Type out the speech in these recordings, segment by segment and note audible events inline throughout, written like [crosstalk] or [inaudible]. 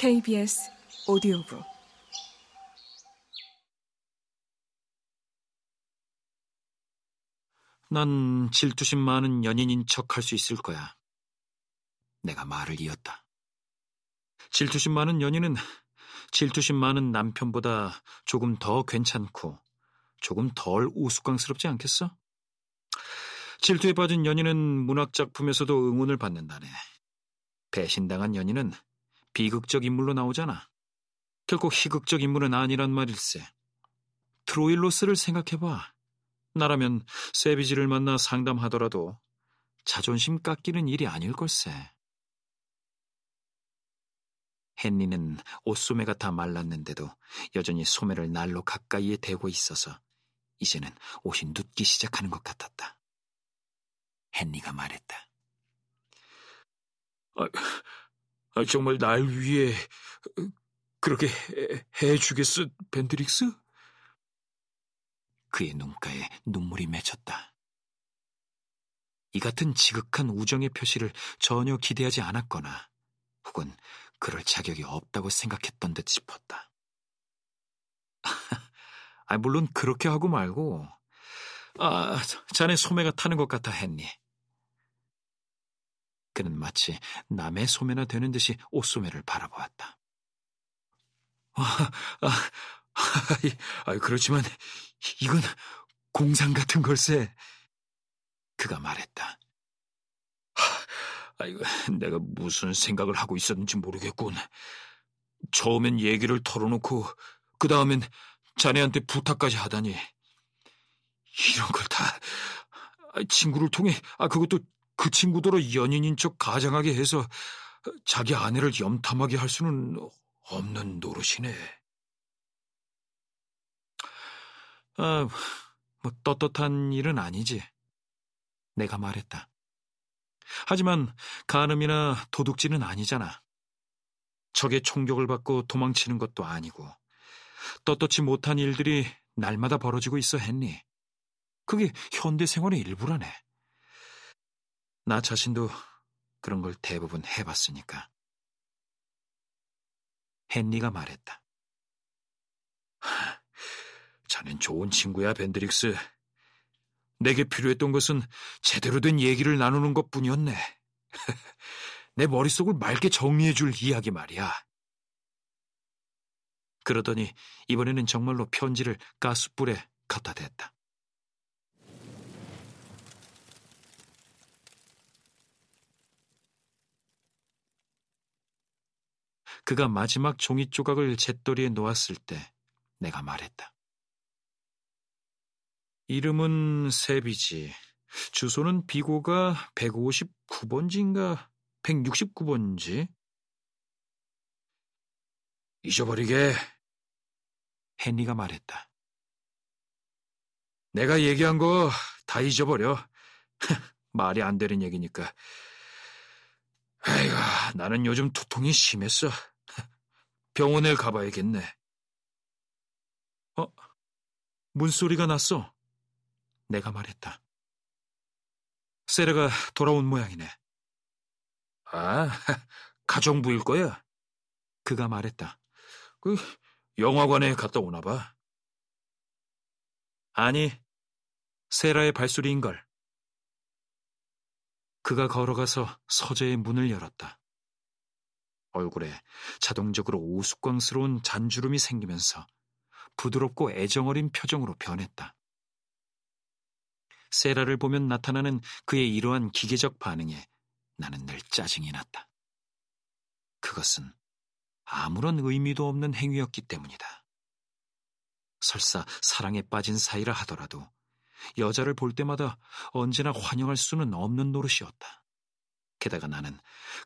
KBS 오디오북 난 질투심 많은 연인인 척 할 수 있을 거야. 내가 말을 이었다. 질투심 많은 연인은 질투심 많은 남편보다 조금 더 괜찮고 조금 덜 우스꽝스럽지 않겠어? 질투에 빠진 연인은 문학작품에서도 응원을 받는다네. 배신당한 연인은 비극적 인물로 나오잖아. 결코 희극적 인물은 아니란 말일세. 트로일로스를 생각해봐. 나라면 세비지를 만나 상담하더라도 자존심 깎이는 일이 아닐 걸세. 헨리는 옷소매가 다 말랐는데도 여전히 소매를 날로 가까이에 대고 있어서 이제는 옷이 눕기 시작하는 것 같았다. 헨리가 말했다. 아, 아, 정말 날 위해 그렇게 해, 주겠어, 벤드릭스? 그의 눈가에 눈물이 맺혔다. 이 같은 지극한 우정의 표시를 전혀 기대하지 않았거나 혹은 그럴 자격이 없다고 생각했던 듯 싶었다. [laughs] 아, 물론 그렇게 하고 말고, 아, 자네 소매가 타는 것 같아 했니? 그는 마치 남의 소매나 되는 듯이 옷소매를 바라보았다. 아, 아, 아, 그렇지만 이건 공상 같은 걸세. 그가 말했다. 아이고, 내가 무슨 생각을 하고 있었는지 모르겠군. 처음엔 얘기를 털어놓고 그 다음엔 자네한테 부탁까지 하다니. 이런 걸 다 친구를 통해 아 그것도 그 친구더러 연인인 척 가장하게 해서 자기 아내를 염탐하게 할 수는 없는 노릇이네. 아, 뭐 떳떳한 일은 아니지. 내가 말했다. 하지만 간음이나 도둑질은 아니잖아. 적의 총격을 받고 도망치는 것도 아니고 떳떳지 못한 일들이 날마다 벌어지고 있어 했니? 그게 현대 생활의 일부라네. 나 자신도 그런 걸 대부분 해봤으니까. 헨리가 말했다. 자넨 좋은 친구야, 벤드릭스. 내게 필요했던 것은 제대로 된 얘기를 나누는 것 뿐이었네. [laughs] 내 머릿속을 맑게 정리해줄 이야기 말이야. 그러더니 이번에는 정말로 편지를 가스불에 갖다 댔다. 그가 마지막 종이 조각을 잿더리에 놓았을 때 내가 말했다. 이름은 세비지. 주소는 비고가 159번지인가 169번지? 잊어버리게. 헨리가 말했다. 내가 얘기한 거 다 잊어버려. [laughs] 말이 안 되는 얘기니까. 아이고, 나는 요즘 두통이 심했어. 병원에 가봐야겠네. 어, 문소리가 났어. 내가 말했다. 세레가 돌아온 모양이네. 아, [laughs] 가정부일 거야. 그가 말했다. 그 영화관에 갔다 오나 봐. 아니, 세라의 발소리인 걸. 그가 걸어가서 서재의 문을 열었다. 얼굴에 자동적으로 우스꽝스러운 잔주름이 생기면서 부드럽고 애정어린 표정으로 변했다. 세라를 보면 나타나는 그의 이러한 기계적 반응에 나는 늘 짜증이 났다. 그것은 아무런 의미도 없는 행위였기 때문이다. 설사 사랑에 빠진 사이라 하더라도 여자를 볼 때마다 언제나 환영할 수는 없는 노릇이었다. 게다가 나는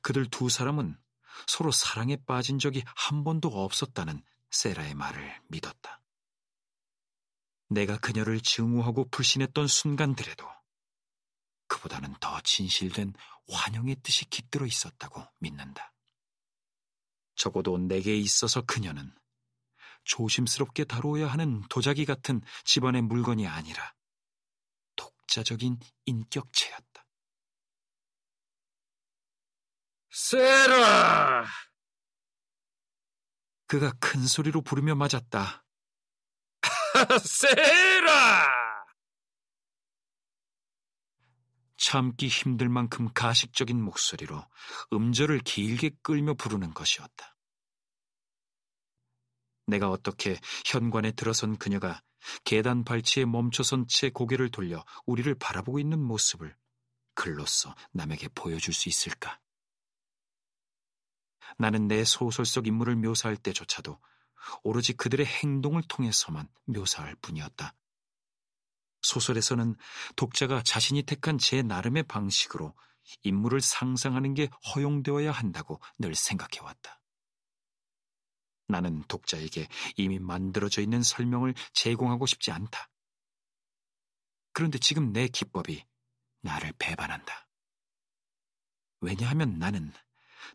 그들 두 사람은 서로 사랑에 빠진 적이 한 번도 없었다는 세라의 말을 믿었다. 내가 그녀를 증오하고 불신했던 순간들에도 그보다는 더 진실된 환영의 뜻이 깃들어 있었다고 믿는다. 적어도 내게 있어서 그녀는 조심스럽게 다루어야 하는 도자기 같은 집안의 물건이 아니라 독자적인 인격체였다. 세라! 그가 큰 소리로 부르며 맞았다. [laughs] 세라! 참기 힘들 만큼 가식적인 목소리로 음절을 길게 끌며 부르는 것이었다. 내가 어떻게 현관에 들어선 그녀가 계단 발치에 멈춰선 채 고개를 돌려 우리를 바라보고 있는 모습을 글로써 남에게 보여줄 수 있을까? 나는 내 소설 속 인물을 묘사할 때조차도 오로지 그들의 행동을 통해서만 묘사할 뿐이었다. 소설에서는 독자가 자신이 택한 제 나름의 방식으로 인물을 상상하는 게 허용되어야 한다고 늘 생각해왔다. 나는 독자에게 이미 만들어져 있는 설명을 제공하고 싶지 않다. 그런데 지금 내 기법이 나를 배반한다. 왜냐하면 나는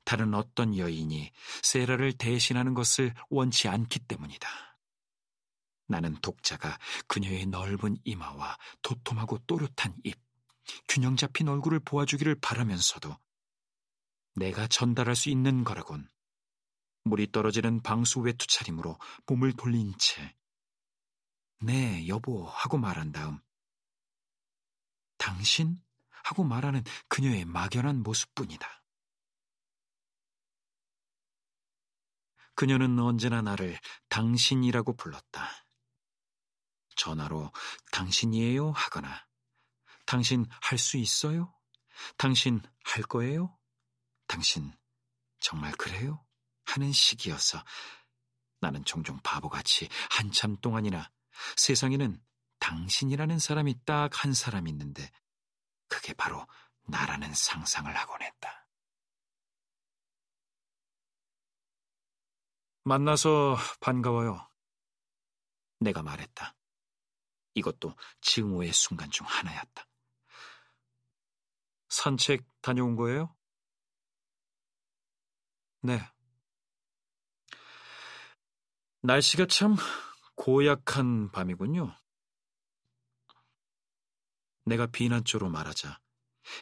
다른 어떤 여인이 세라를 대신하는 것을 원치 않기 때문이다. 나는 독자가 그녀의 넓은 이마와 도톰하고 또렷한 입, 균형 잡힌 얼굴을 보아주기를 바라면서도 내가 전달할 수 있는 거라곤 물이 떨어지는 방수 외투 차림으로 몸을 돌린 채 네, 여보 하고 말한 다음 당신? 하고 말하는 그녀의 막연한 모습뿐이다. 그녀는 언제나 나를 당신이라고 불렀다. 전화로 당신이에요 하거나 당신 할 수 있어요? 당신 할 거예요? 당신 정말 그래요? 하는 시기여서 나는 종종 바보같이 한참 동안이나 세상에는 당신이라는 사람이 딱 한 사람 있는데 그게 바로 나라는 상상을 하곤 했다. 만나서 반가워요. 내가 말했다. 이것도 증오의 순간 중 하나였다. 산책 다녀온 거예요? 네. 날씨가 참 고약한 밤이군요. 내가 비난조로 말하자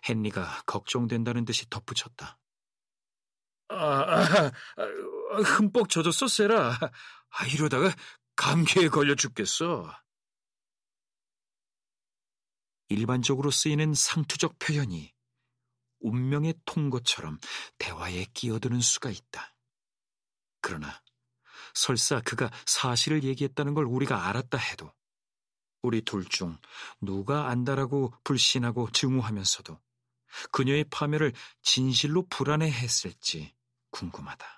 헨리가 걱정된다는 듯이 덧붙였다. 아, 아, 아 흠뻑 젖었어, 세라. 아, 이러다가 감기에 걸려 죽겠어. 일반적으로 쓰이는 상투적 표현이 운명의 통고처럼 대화에 끼어드는 수가 있다. 그러나 설사 그가 사실을 얘기했다는 걸 우리가 알았다 해도 우리 둘 중 누가 안다라고 불신하고 증오하면서도 그녀의 파멸을 진실로 불안해했을지 궁금하다.